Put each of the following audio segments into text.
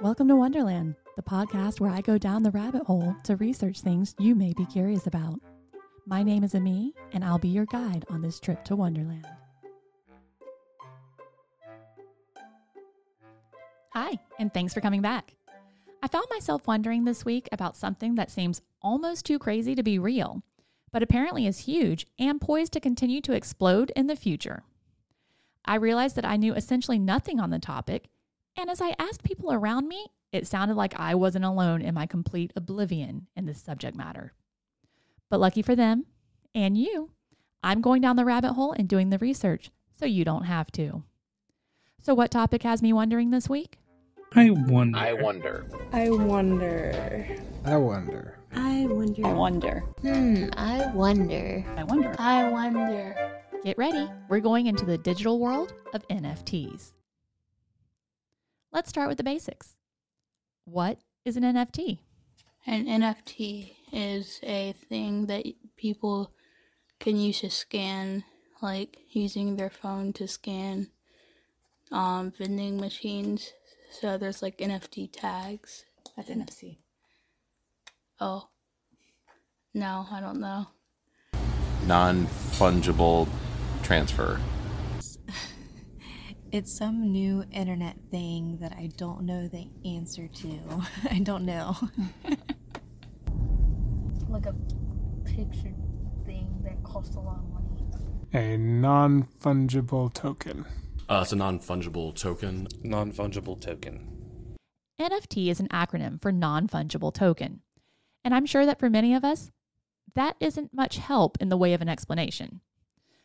Welcome to Wonderland, the podcast where I go down the rabbit hole to research things you may be curious about. My name is Amy, and I'll be your guide on this trip to Wonderland. Hi, and thanks for coming back. I found myself wondering this week about something that seems almost too crazy to be real, but apparently is huge and poised to continue to explode in the future. I realized that I knew essentially nothing on the topic, and as I asked people around me, it sounded like I wasn't alone in my complete oblivion in this subject matter. But lucky for them and you, I'm going down the rabbit hole and doing the research so you don't have to. So, what topic has me wondering this week? I wonder. I wonder. I wonder. I wonder. I wonder. I wonder. Hmm, I wonder. I wonder. I wonder. Get ready. We're going into the digital world of NFTs. Let's start with the basics. What is an NFT? An NFT is a thing that people can use to scan, like using their phone to scan um, vending machines. So there's like NFT tags. That's NFC. Oh, no, I don't know. Non fungible transfer. It's some new internet thing that I don't know the answer to. I don't know. Like a picture thing that costs a lot of money. A non fungible token. Uh, it's a non fungible token. Non fungible token. NFT is an acronym for non fungible token. And I'm sure that for many of us, that isn't much help in the way of an explanation.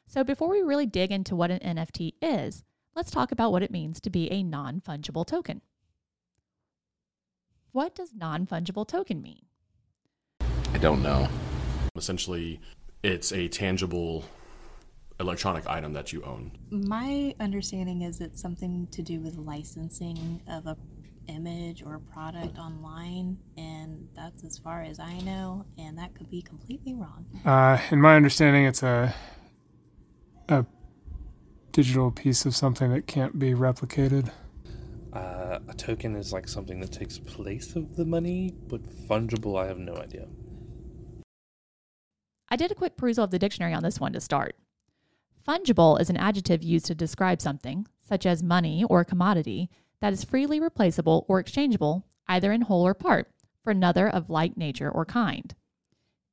So before we really dig into what an NFT is, let's talk about what it means to be a non fungible token. What does non fungible token mean? I don't know. Essentially, it's a tangible electronic item that you own. My understanding is it's something to do with licensing of a image or a product online, and that's as far as I know, and that could be completely wrong. Uh, in my understanding, it's a a digital piece of something that can't be replicated. Uh, a token is like something that takes place of the money, but fungible, I have no idea. I did a quick perusal of the dictionary on this one to start. Fungible is an adjective used to describe something, such as money or a commodity, that is freely replaceable or exchangeable, either in whole or part, for another of like nature or kind.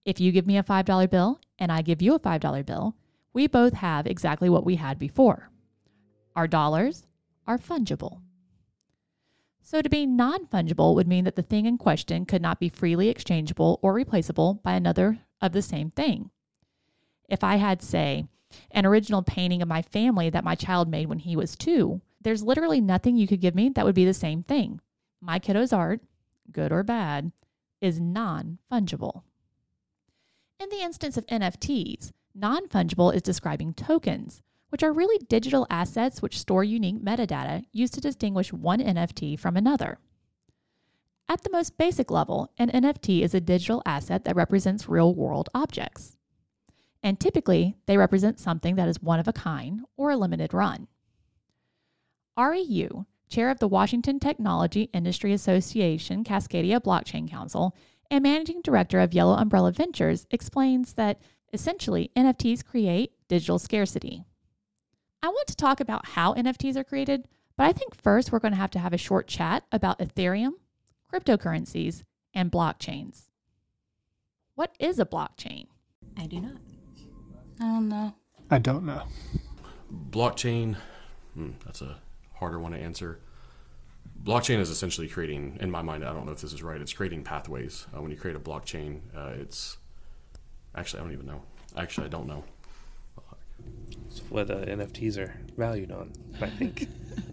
If you give me a $5 bill and I give you a $5 bill, we both have exactly what we had before. Our dollars are fungible. So, to be non fungible would mean that the thing in question could not be freely exchangeable or replaceable by another of the same thing. If I had, say, an original painting of my family that my child made when he was two, there's literally nothing you could give me that would be the same thing. My kiddo's art, good or bad, is non fungible. In the instance of NFTs, non fungible is describing tokens, which are really digital assets which store unique metadata used to distinguish one NFT from another. At the most basic level, an NFT is a digital asset that represents real world objects. And typically, they represent something that is one of a kind or a limited run. Arry Yu, chair of the Washington Technology Industry Association Cascadia Blockchain Council and managing director of Yellow Umbrella Ventures, explains that essentially NFTs create digital scarcity. I want to talk about how NFTs are created, but I think first we're going to have to have a short chat about Ethereum, cryptocurrencies, and blockchains. What is a blockchain? I do not. I don't know. I don't know. Blockchain, hmm, that's a harder one to answer. Blockchain is essentially creating, in my mind, I don't know if this is right, it's creating pathways. Uh, when you create a blockchain, uh, it's actually, I don't even know. Actually, I don't know. It's what uh, NFTs are valued on, I think.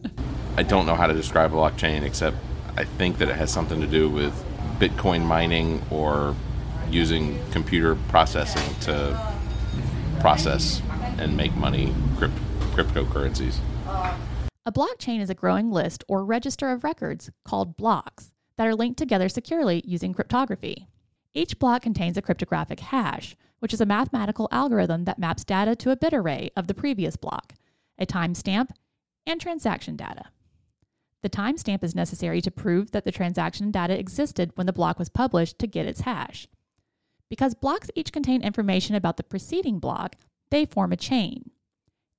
I don't know how to describe blockchain except I think that it has something to do with Bitcoin mining or using computer processing to process and make money crypt- cryptocurrencies. A blockchain is a growing list or register of records called blocks that are linked together securely using cryptography. Each block contains a cryptographic hash, which is a mathematical algorithm that maps data to a bit array of the previous block, a timestamp, and transaction data. The timestamp is necessary to prove that the transaction data existed when the block was published to get its hash. Because blocks each contain information about the preceding block, they form a chain.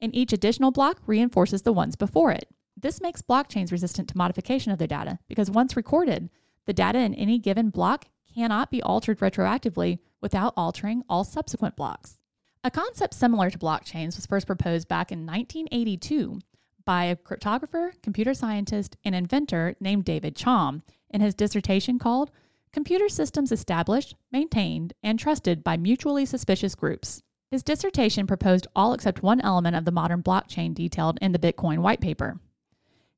And each additional block reinforces the ones before it. This makes blockchains resistant to modification of their data because once recorded, the data in any given block cannot be altered retroactively without altering all subsequent blocks. A concept similar to blockchains was first proposed back in 1982 by a cryptographer, computer scientist, and inventor named David Chaum in his dissertation called Computer Systems Established, Maintained, and Trusted by Mutually Suspicious Groups. His dissertation proposed all except one element of the modern blockchain detailed in the Bitcoin white paper.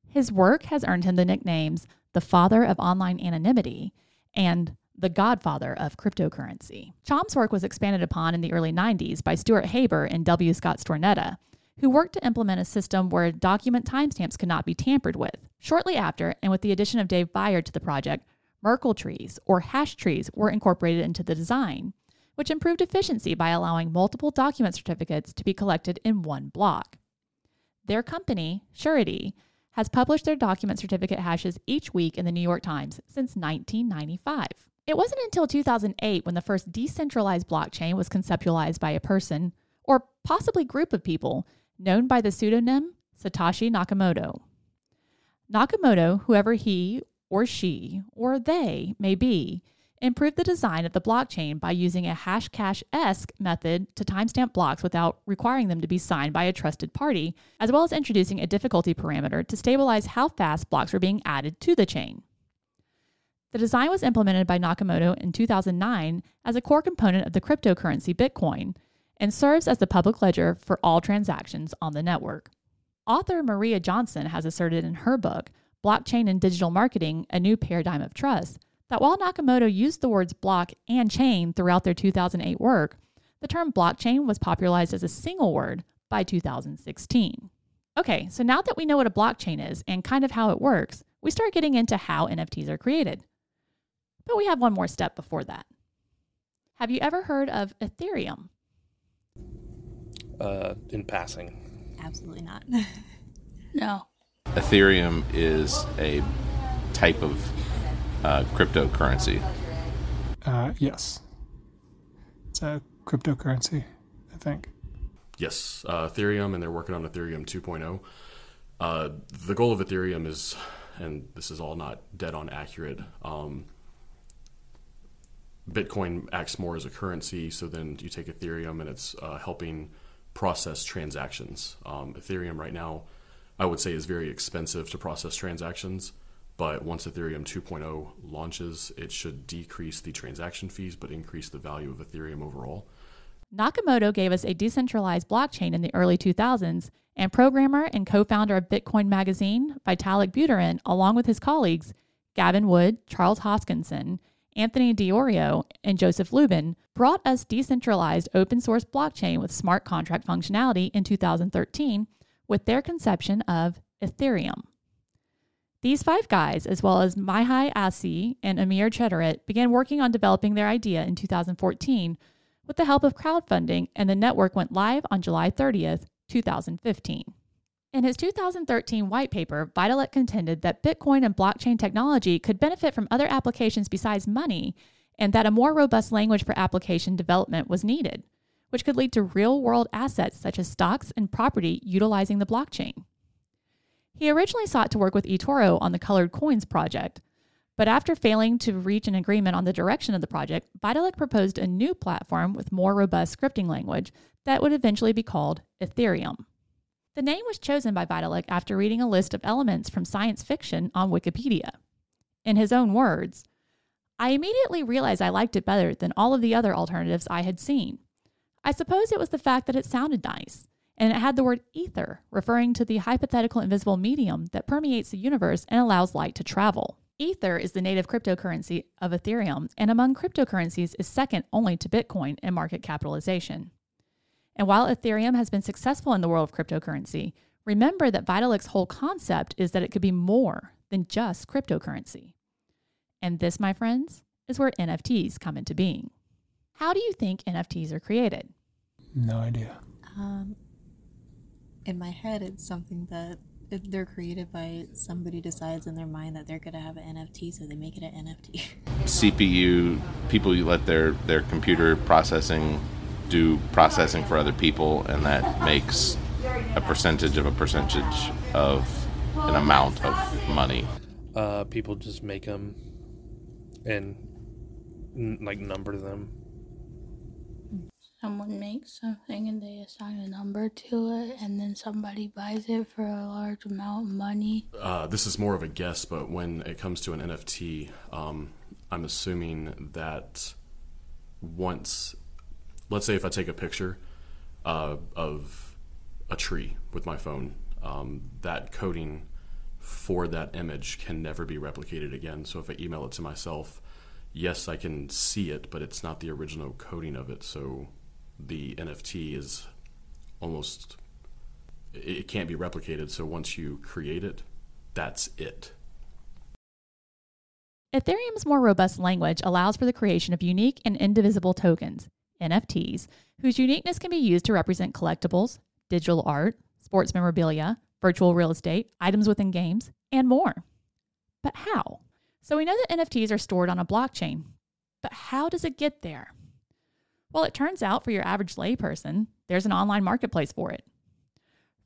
His work has earned him the nicknames the father of online anonymity and the godfather of cryptocurrency. Chaum's work was expanded upon in the early 90s by Stuart Haber and W. Scott Stornetta, who worked to implement a system where document timestamps could not be tampered with. Shortly after, and with the addition of Dave Bayer to the project, Merkle trees or hash trees were incorporated into the design, which improved efficiency by allowing multiple document certificates to be collected in one block. Their company, Surety, has published their document certificate hashes each week in the New York Times since 1995. It wasn't until 2008 when the first decentralized blockchain was conceptualized by a person, or possibly group of people, known by the pseudonym Satoshi Nakamoto. Nakamoto, whoever he or she or they may be, improved the design of the blockchain by using a hashcash esque method to timestamp blocks without requiring them to be signed by a trusted party, as well as introducing a difficulty parameter to stabilize how fast blocks were being added to the chain. The design was implemented by Nakamoto in 2009 as a core component of the cryptocurrency Bitcoin and serves as the public ledger for all transactions on the network. Author Maria Johnson has asserted in her book, Blockchain and Digital Marketing A New Paradigm of Trust, that while Nakamoto used the words block and chain throughout their 2008 work, the term blockchain was popularized as a single word by 2016. Okay, so now that we know what a blockchain is and kind of how it works, we start getting into how NFTs are created. But we have one more step before that. Have you ever heard of Ethereum? Uh, in passing. Absolutely not. No. Ethereum is a type of uh, cryptocurrency. Uh, yes. It's a cryptocurrency, I think. Yes, uh, Ethereum, and they're working on Ethereum 2.0. Uh, the goal of Ethereum is, and this is all not dead on accurate. Um, Bitcoin acts more as a currency, so then you take Ethereum and it's uh, helping process transactions. Um, Ethereum right now, I would say, is very expensive to process transactions, but once Ethereum 2.0 launches, it should decrease the transaction fees but increase the value of Ethereum overall. Nakamoto gave us a decentralized blockchain in the early 2000s, and programmer and co founder of Bitcoin Magazine, Vitalik Buterin, along with his colleagues, Gavin Wood, Charles Hoskinson, Anthony Di Iorio, and Joseph Lubin, brought us decentralized open source blockchain with smart contract functionality in 2013 with their conception of Ethereum. These five guys, as well as Mihai Assi and Amir Chetrit, began working on developing their idea in 2014 with the help of crowdfunding, and the network went live on July 30th, 2015. In his 2013 white paper, Vitalik contended that Bitcoin and blockchain technology could benefit from other applications besides money, and that a more robust language for application development was needed, which could lead to real world assets such as stocks and property utilizing the blockchain. He originally sought to work with eToro on the Colored Coins project, but after failing to reach an agreement on the direction of the project, Vitalik proposed a new platform with more robust scripting language that would eventually be called Ethereum. The name was chosen by Vitalik after reading a list of elements from science fiction on Wikipedia. In his own words, I immediately realized I liked it better than all of the other alternatives I had seen. I suppose it was the fact that it sounded nice, and it had the word ether, referring to the hypothetical invisible medium that permeates the universe and allows light to travel. Ether is the native cryptocurrency of Ethereum, and among cryptocurrencies is second only to Bitcoin in market capitalization. And while Ethereum has been successful in the world of cryptocurrency, remember that Vitalik's whole concept is that it could be more than just cryptocurrency. And this, my friends, is where NFTs come into being. How do you think NFTs are created? No idea. Um, in my head, it's something that if they're created by somebody decides in their mind that they're gonna have an NFT, so they make it an NFT. CPU people let their their computer processing do processing for other people, and that makes a percentage of a percentage of an amount of money. Uh, people just make them and n- like number them. Someone makes something and they assign a number to it, and then somebody buys it for a large amount of money. Uh, this is more of a guess, but when it comes to an NFT, um, I'm assuming that once, let's say if I take a picture uh, of a tree with my phone, um, that coding for that image can never be replicated again. So if I email it to myself, yes, I can see it, but it's not the original coding of it. So the NFT is almost it can't be replicated. So once you create it, that's it. Ethereum's more robust language allows for the creation of unique and indivisible tokens, NFTs, whose uniqueness can be used to represent collectibles, digital art, sports memorabilia, virtual real estate, items within games, and more. But how? So we know that NFTs are stored on a blockchain, but how does it get there? Well, it turns out for your average layperson, there's an online marketplace for it.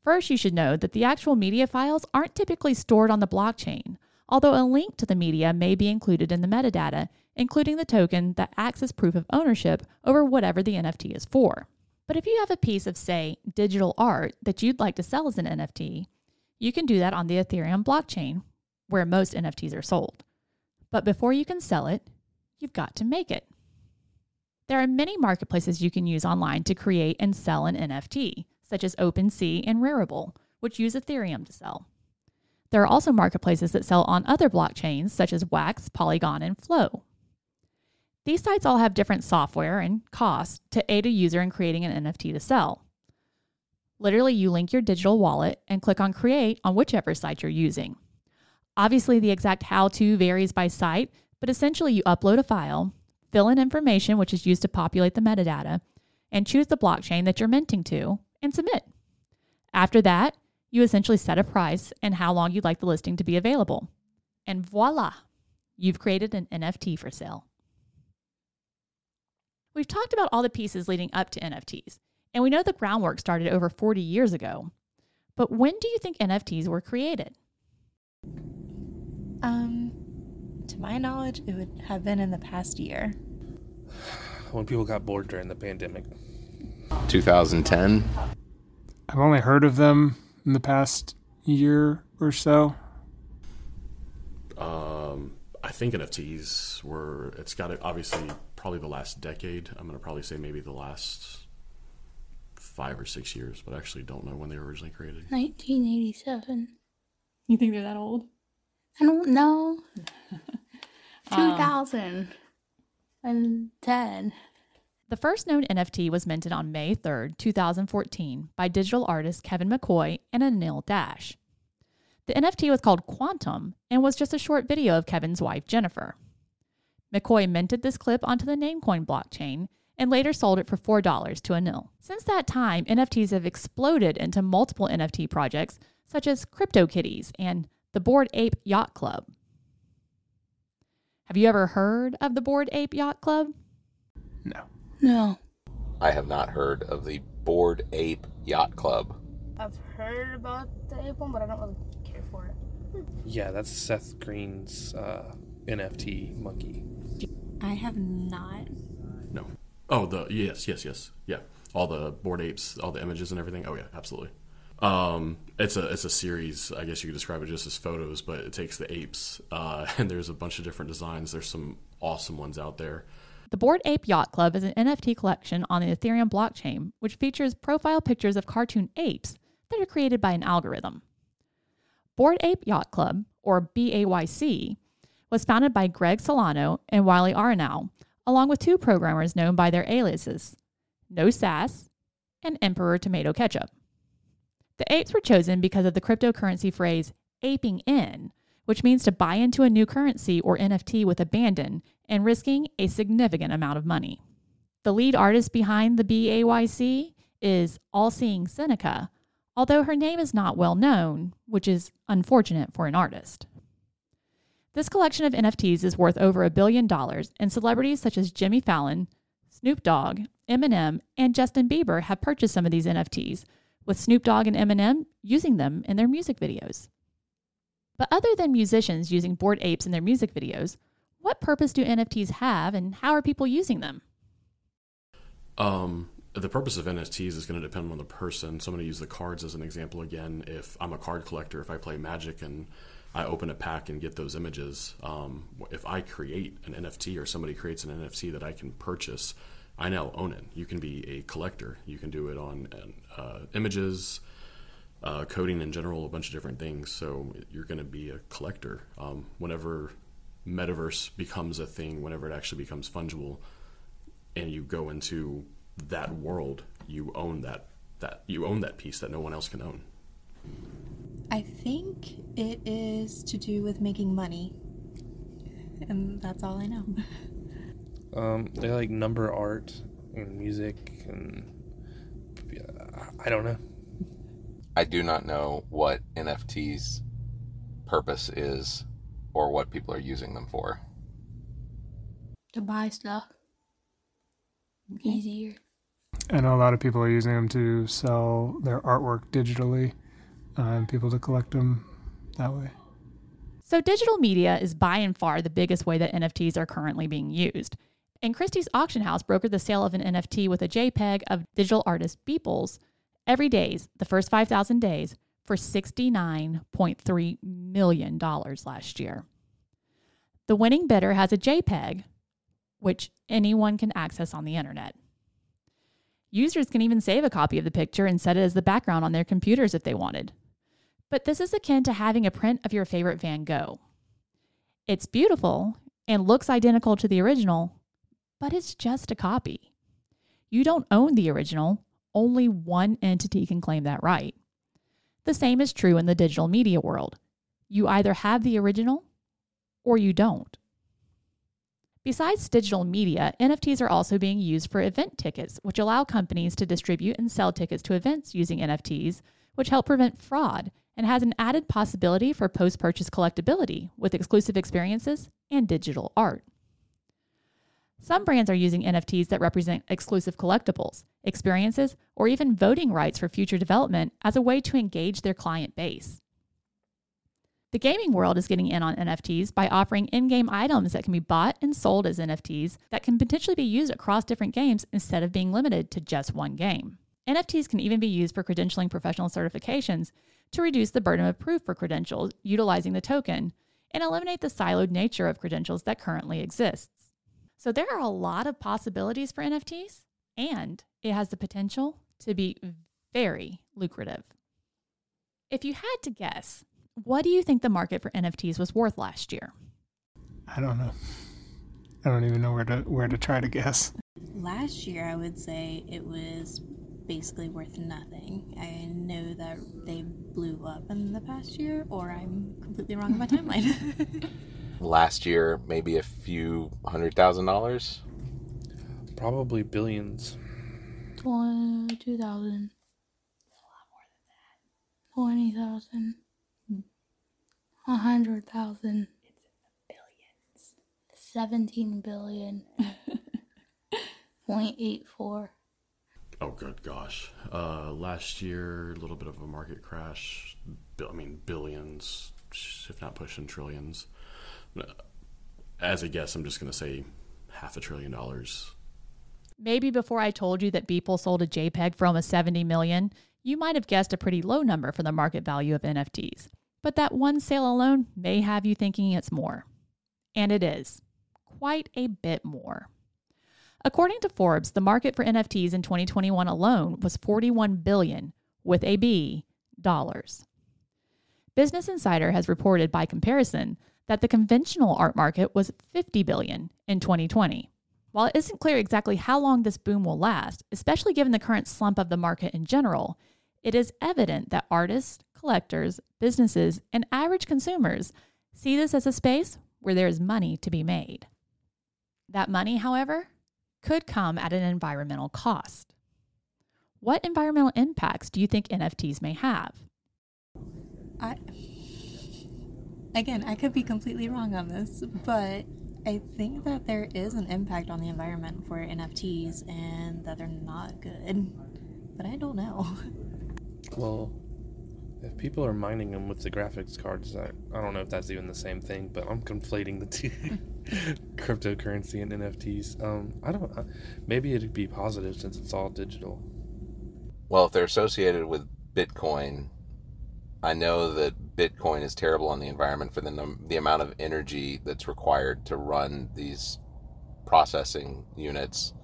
First, you should know that the actual media files aren't typically stored on the blockchain, although a link to the media may be included in the metadata, including the token that acts as proof of ownership over whatever the NFT is for. But if you have a piece of, say, digital art that you'd like to sell as an NFT, you can do that on the Ethereum blockchain, where most NFTs are sold. But before you can sell it, you've got to make it. There are many marketplaces you can use online to create and sell an NFT, such as OpenSea and Rarible, which use Ethereum to sell. There are also marketplaces that sell on other blockchains, such as Wax, Polygon, and Flow. These sites all have different software and costs to aid a user in creating an NFT to sell. Literally, you link your digital wallet and click on Create on whichever site you're using. Obviously, the exact how to varies by site, but essentially, you upload a file, fill in information, which is used to populate the metadata, and choose the blockchain that you're minting to, and submit. After that, you essentially set a price and how long you'd like the listing to be available. And voila, you've created an NFT for sale. We've talked about all the pieces leading up to NFTs, and we know the groundwork started over 40 years ago. But when do you think NFTs were created? Um, to my knowledge, it would have been in the past year. When people got bored during the pandemic. 2010. I've only heard of them in the past year or so. Um, I think NFTs were. It's got to obviously probably the last decade. I'm going to probably say maybe the last five or six years, but I actually don't know when they were originally created. 1987. You think they're that old? I don't know. Um, 2010. The first known NFT was minted on May 3rd, 2014, by digital artist Kevin McCoy and Anil Dash. The NFT was called Quantum and was just a short video of Kevin's wife, Jennifer. McCoy minted this clip onto the Namecoin blockchain and later sold it for $4 to Anil. Since that time, NFTs have exploded into multiple NFT projects such as CryptoKitties and the Bored Ape Yacht Club. Have you ever heard of the Bored Ape Yacht Club? No. No. I have not heard of the Bored Ape Yacht Club. I've heard about the ape one, but I don't really care for it. Yeah, that's Seth Green's uh, NFT monkey. I have not. No. Oh, the yes, yes, yes, yeah. All the bored apes, all the images and everything. Oh yeah, absolutely. Um, it's a it's a series. I guess you could describe it just as photos, but it takes the apes, uh, and there's a bunch of different designs. There's some awesome ones out there. The Bored Ape Yacht Club is an NFT collection on the Ethereum blockchain, which features profile pictures of cartoon apes that are created by an algorithm. Bored Ape Yacht Club, or BAYC, was founded by Greg Solano and Wylie Aronow, along with two programmers known by their aliases, No Sass and Emperor Tomato Ketchup. The apes were chosen because of the cryptocurrency phrase aping in, which means to buy into a new currency or NFT with abandon and risking a significant amount of money. The lead artist behind the BAYC is All Seeing Seneca, although her name is not well known, which is unfortunate for an artist. This collection of NFTs is worth over a billion dollars, and celebrities such as Jimmy Fallon, Snoop Dogg, Eminem, and Justin Bieber have purchased some of these NFTs, with Snoop Dogg and Eminem using them in their music videos. But other than musicians using bored apes in their music videos, what purpose do NFTs have and how are people using them? Um, the purpose of NFTs is going to depend on the person. So I'm going to use the cards as an example again. If I'm a card collector, if I play Magic and I open a pack and get those images, um, if I create an NFT or somebody creates an NFT that I can purchase, I now own it. You can be a collector. You can do it on uh, images, uh, coding in general, a bunch of different things. So you're going to be a collector. Um, whenever metaverse becomes a thing, whenever it actually becomes fungible, and you go into that world, you own that that you own that piece that no one else can own. I think it is to do with making money, and that's all I know. Um, they like number art and music, and I don't know. I do not know what NFTs purpose is or what people are using them for. To buy stuff. Easier. I know a lot of people are using them to sell their artwork digitally uh, and people to collect them that way. So, digital media is by and far the biggest way that NFTs are currently being used. And Christie's auction house brokered the sale of an NFT with a JPEG of digital artist Beeples Everydays, the first 5,000 days, for $69.3 million last year. The winning bidder has a JPEG, which anyone can access on the internet. Users can even save a copy of the picture and set it as the background on their computers if they wanted. But this is akin to having a print of your favorite Van Gogh. It's beautiful and looks identical to the original, but it's just a copy. You don't own the original, only one entity can claim that right. The same is true in the digital media world. You either have the original or you don't. Besides digital media, NFTs are also being used for event tickets, which allow companies to distribute and sell tickets to events using NFTs, which help prevent fraud and has an added possibility for post purchase collectability with exclusive experiences and digital art. Some brands are using NFTs that represent exclusive collectibles, experiences, or even voting rights for future development as a way to engage their client base. The gaming world is getting in on NFTs by offering in game items that can be bought and sold as NFTs that can potentially be used across different games instead of being limited to just one game. NFTs can even be used for credentialing professional certifications to reduce the burden of proof for credentials utilizing the token and eliminate the siloed nature of credentials that currently exists. So there are a lot of possibilities for NFTs, and it has the potential to be very lucrative. If you had to guess, what do you think the market for NFTs was worth last year? I don't know. I don't even know where to where to try to guess. Last year, I would say it was basically worth nothing. I know that they blew up in the past year, or I'm completely wrong in my timeline. Last year, maybe a few hundred thousand dollars. Probably billions. 20, 2,000. A lot more than that. 20,000. A hundred thousand. It's in the billions. Seventeen billion. Point eight four. Oh, good gosh. Uh, last year, a little bit of a market crash. Bi- I mean, billions, if not pushing trillions. As a guess, I'm just going to say half a trillion dollars. Maybe before I told you that Beeple sold a JPEG for almost 70 million, you might have guessed a pretty low number for the market value of NFTs. But that one sale alone may have you thinking it's more. And it is. Quite a bit more. According to Forbes, the market for NFTs in 2021 alone was 41 billion with a B dollars. Business Insider has reported by comparison that the conventional art market was 50 billion in 2020. While it isn't clear exactly how long this boom will last, especially given the current slump of the market in general, it is evident that artists, collectors, businesses, and average consumers see this as a space where there is money to be made. That money, however, could come at an environmental cost. What environmental impacts do you think NFTs may have? I again, I could be completely wrong on this, but I think that there is an impact on the environment for NFTs and that they're not good. But I don't know. Well, if people are mining them with the graphics cards, I, I don't know if that's even the same thing, but I'm conflating the two cryptocurrency and NFTs. Um, I don't. Uh, maybe it'd be positive since it's all digital. Well, if they're associated with Bitcoin, I know that Bitcoin is terrible on the environment for the num- the amount of energy that's required to run these processing units,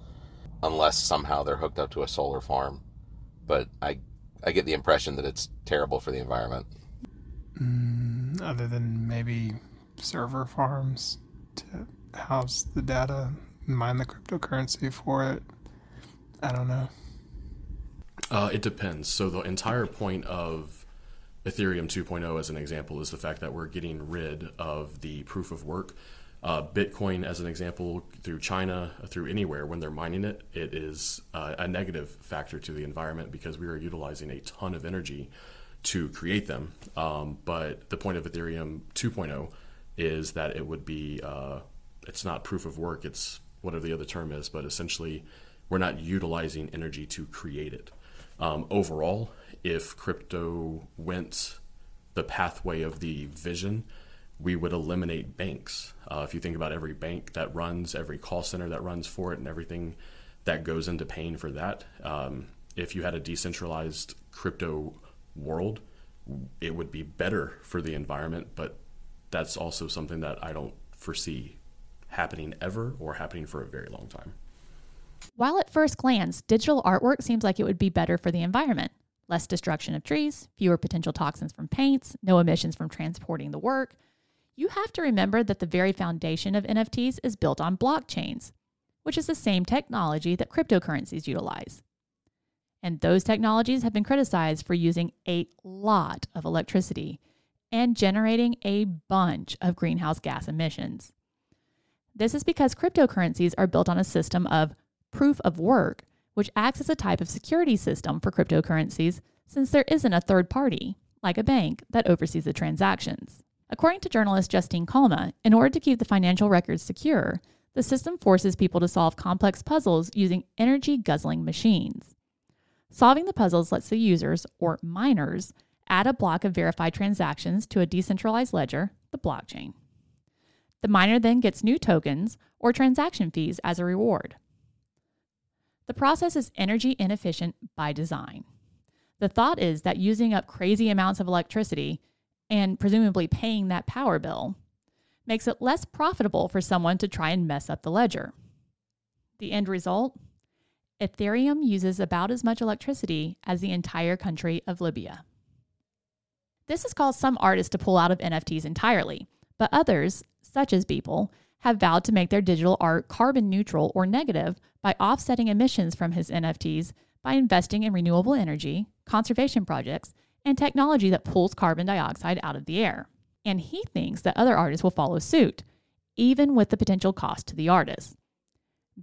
unless somehow they're hooked up to a solar farm. But I I get the impression that it's terrible for the environment. Mm, other than maybe server farms to house the data, mine the cryptocurrency for it. I don't know. Uh, it depends. So the entire point of Ethereum 2.0, as an example, is the fact that we're getting rid of the proof of work. Uh, Bitcoin, as an example, through China, through anywhere, when they're mining it, it is uh, a negative factor to the environment because we are utilizing a ton of energy to create them. Um, but the point of Ethereum 2.0 is that it would be, uh, it's not proof of work, it's whatever the other term is, but essentially we're not utilizing energy to create it. Um, overall, if crypto went the pathway of the vision, we would eliminate banks. Uh, if you think about every bank that runs, every call center that runs for it, and everything that goes into paying for that, um, if you had a decentralized crypto world, it would be better for the environment. But that's also something that I don't foresee happening ever or happening for a very long time. While at first glance, digital artwork seems like it would be better for the environment. Less destruction of trees, fewer potential toxins from paints, no emissions from transporting the work. You have to remember that the very foundation of NFTs is built on blockchains, which is the same technology that cryptocurrencies utilize. And those technologies have been criticized for using a lot of electricity and generating a bunch of greenhouse gas emissions. This is because cryptocurrencies are built on a system of proof of work, which acts as a type of security system for cryptocurrencies since there isn't a third party, like a bank, that oversees the transactions. According to journalist Justine Calma, in order to keep the financial records secure, the system forces people to solve complex puzzles using energy guzzling machines. Solving the puzzles lets the users, or miners, add a block of verified transactions to a decentralized ledger, the blockchain. The miner then gets new tokens or transaction fees as a reward. The process is energy inefficient by design. The thought is that using up crazy amounts of electricity and presumably paying that power bill makes it less profitable for someone to try and mess up the ledger. The end result? Ethereum uses about as much electricity as the entire country of Libya. This has caused some artists to pull out of NFTs entirely, but others, such as Beeple, have vowed to make their digital art carbon neutral or negative by offsetting emissions from his NFTs by investing in renewable energy, conservation projects, and technology that pulls carbon dioxide out of the air. And he thinks that other artists will follow suit, even with the potential cost to the artist.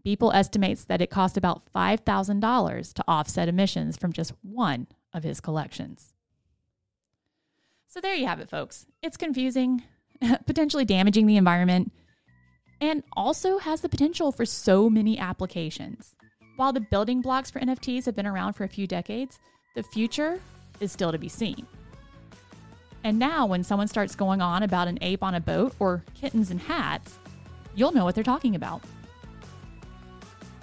Beeple estimates that it cost about $5,000 to offset emissions from just one of his collections. So there you have it, folks. It's confusing, potentially damaging the environment, and also has the potential for so many applications. While the building blocks for NFTs have been around for a few decades, the future is still to be seen. And now, when someone starts going on about an ape on a boat or kittens in hats, you'll know what they're talking about.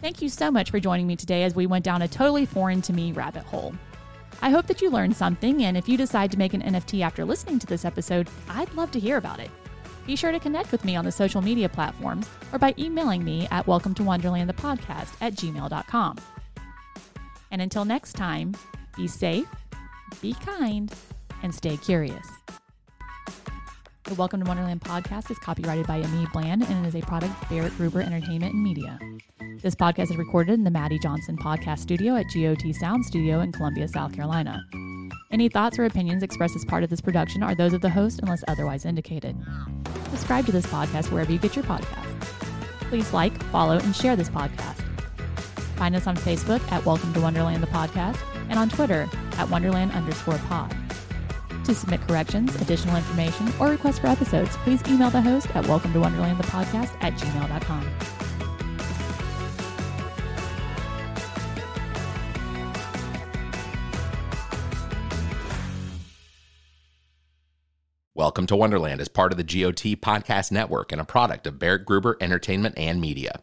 Thank you so much for joining me today as we went down a totally foreign to me rabbit hole. I hope that you learned something, and if you decide to make an NFT after listening to this episode, I'd love to hear about it. Be sure to connect with me on the social media platforms or by emailing me at welcome to wonderland the podcast at gmail.com. And until next time, be safe, be kind, and stay curious. The Welcome to Wonderland podcast is copyrighted by Amy Bland and is a product of Barrett Gruber Entertainment and Media. This podcast is recorded in the Maddie Johnson Podcast Studio at GOT Sound Studio in Columbia, South Carolina. Any thoughts or opinions expressed as part of this production are those of the host unless otherwise indicated. Subscribe to this podcast wherever you get your podcasts. Please like, follow, and share this podcast. Find us on Facebook at Welcome to Wonderland the podcast and on Twitter at Wonderland underscore pod. To submit corrections, additional information, or requests for episodes, please email the host at welcome to Wonderland the podcast at gmail.com. Welcome to Wonderland is part of the GOT Podcast Network and a product of Barrett Gruber Entertainment and Media.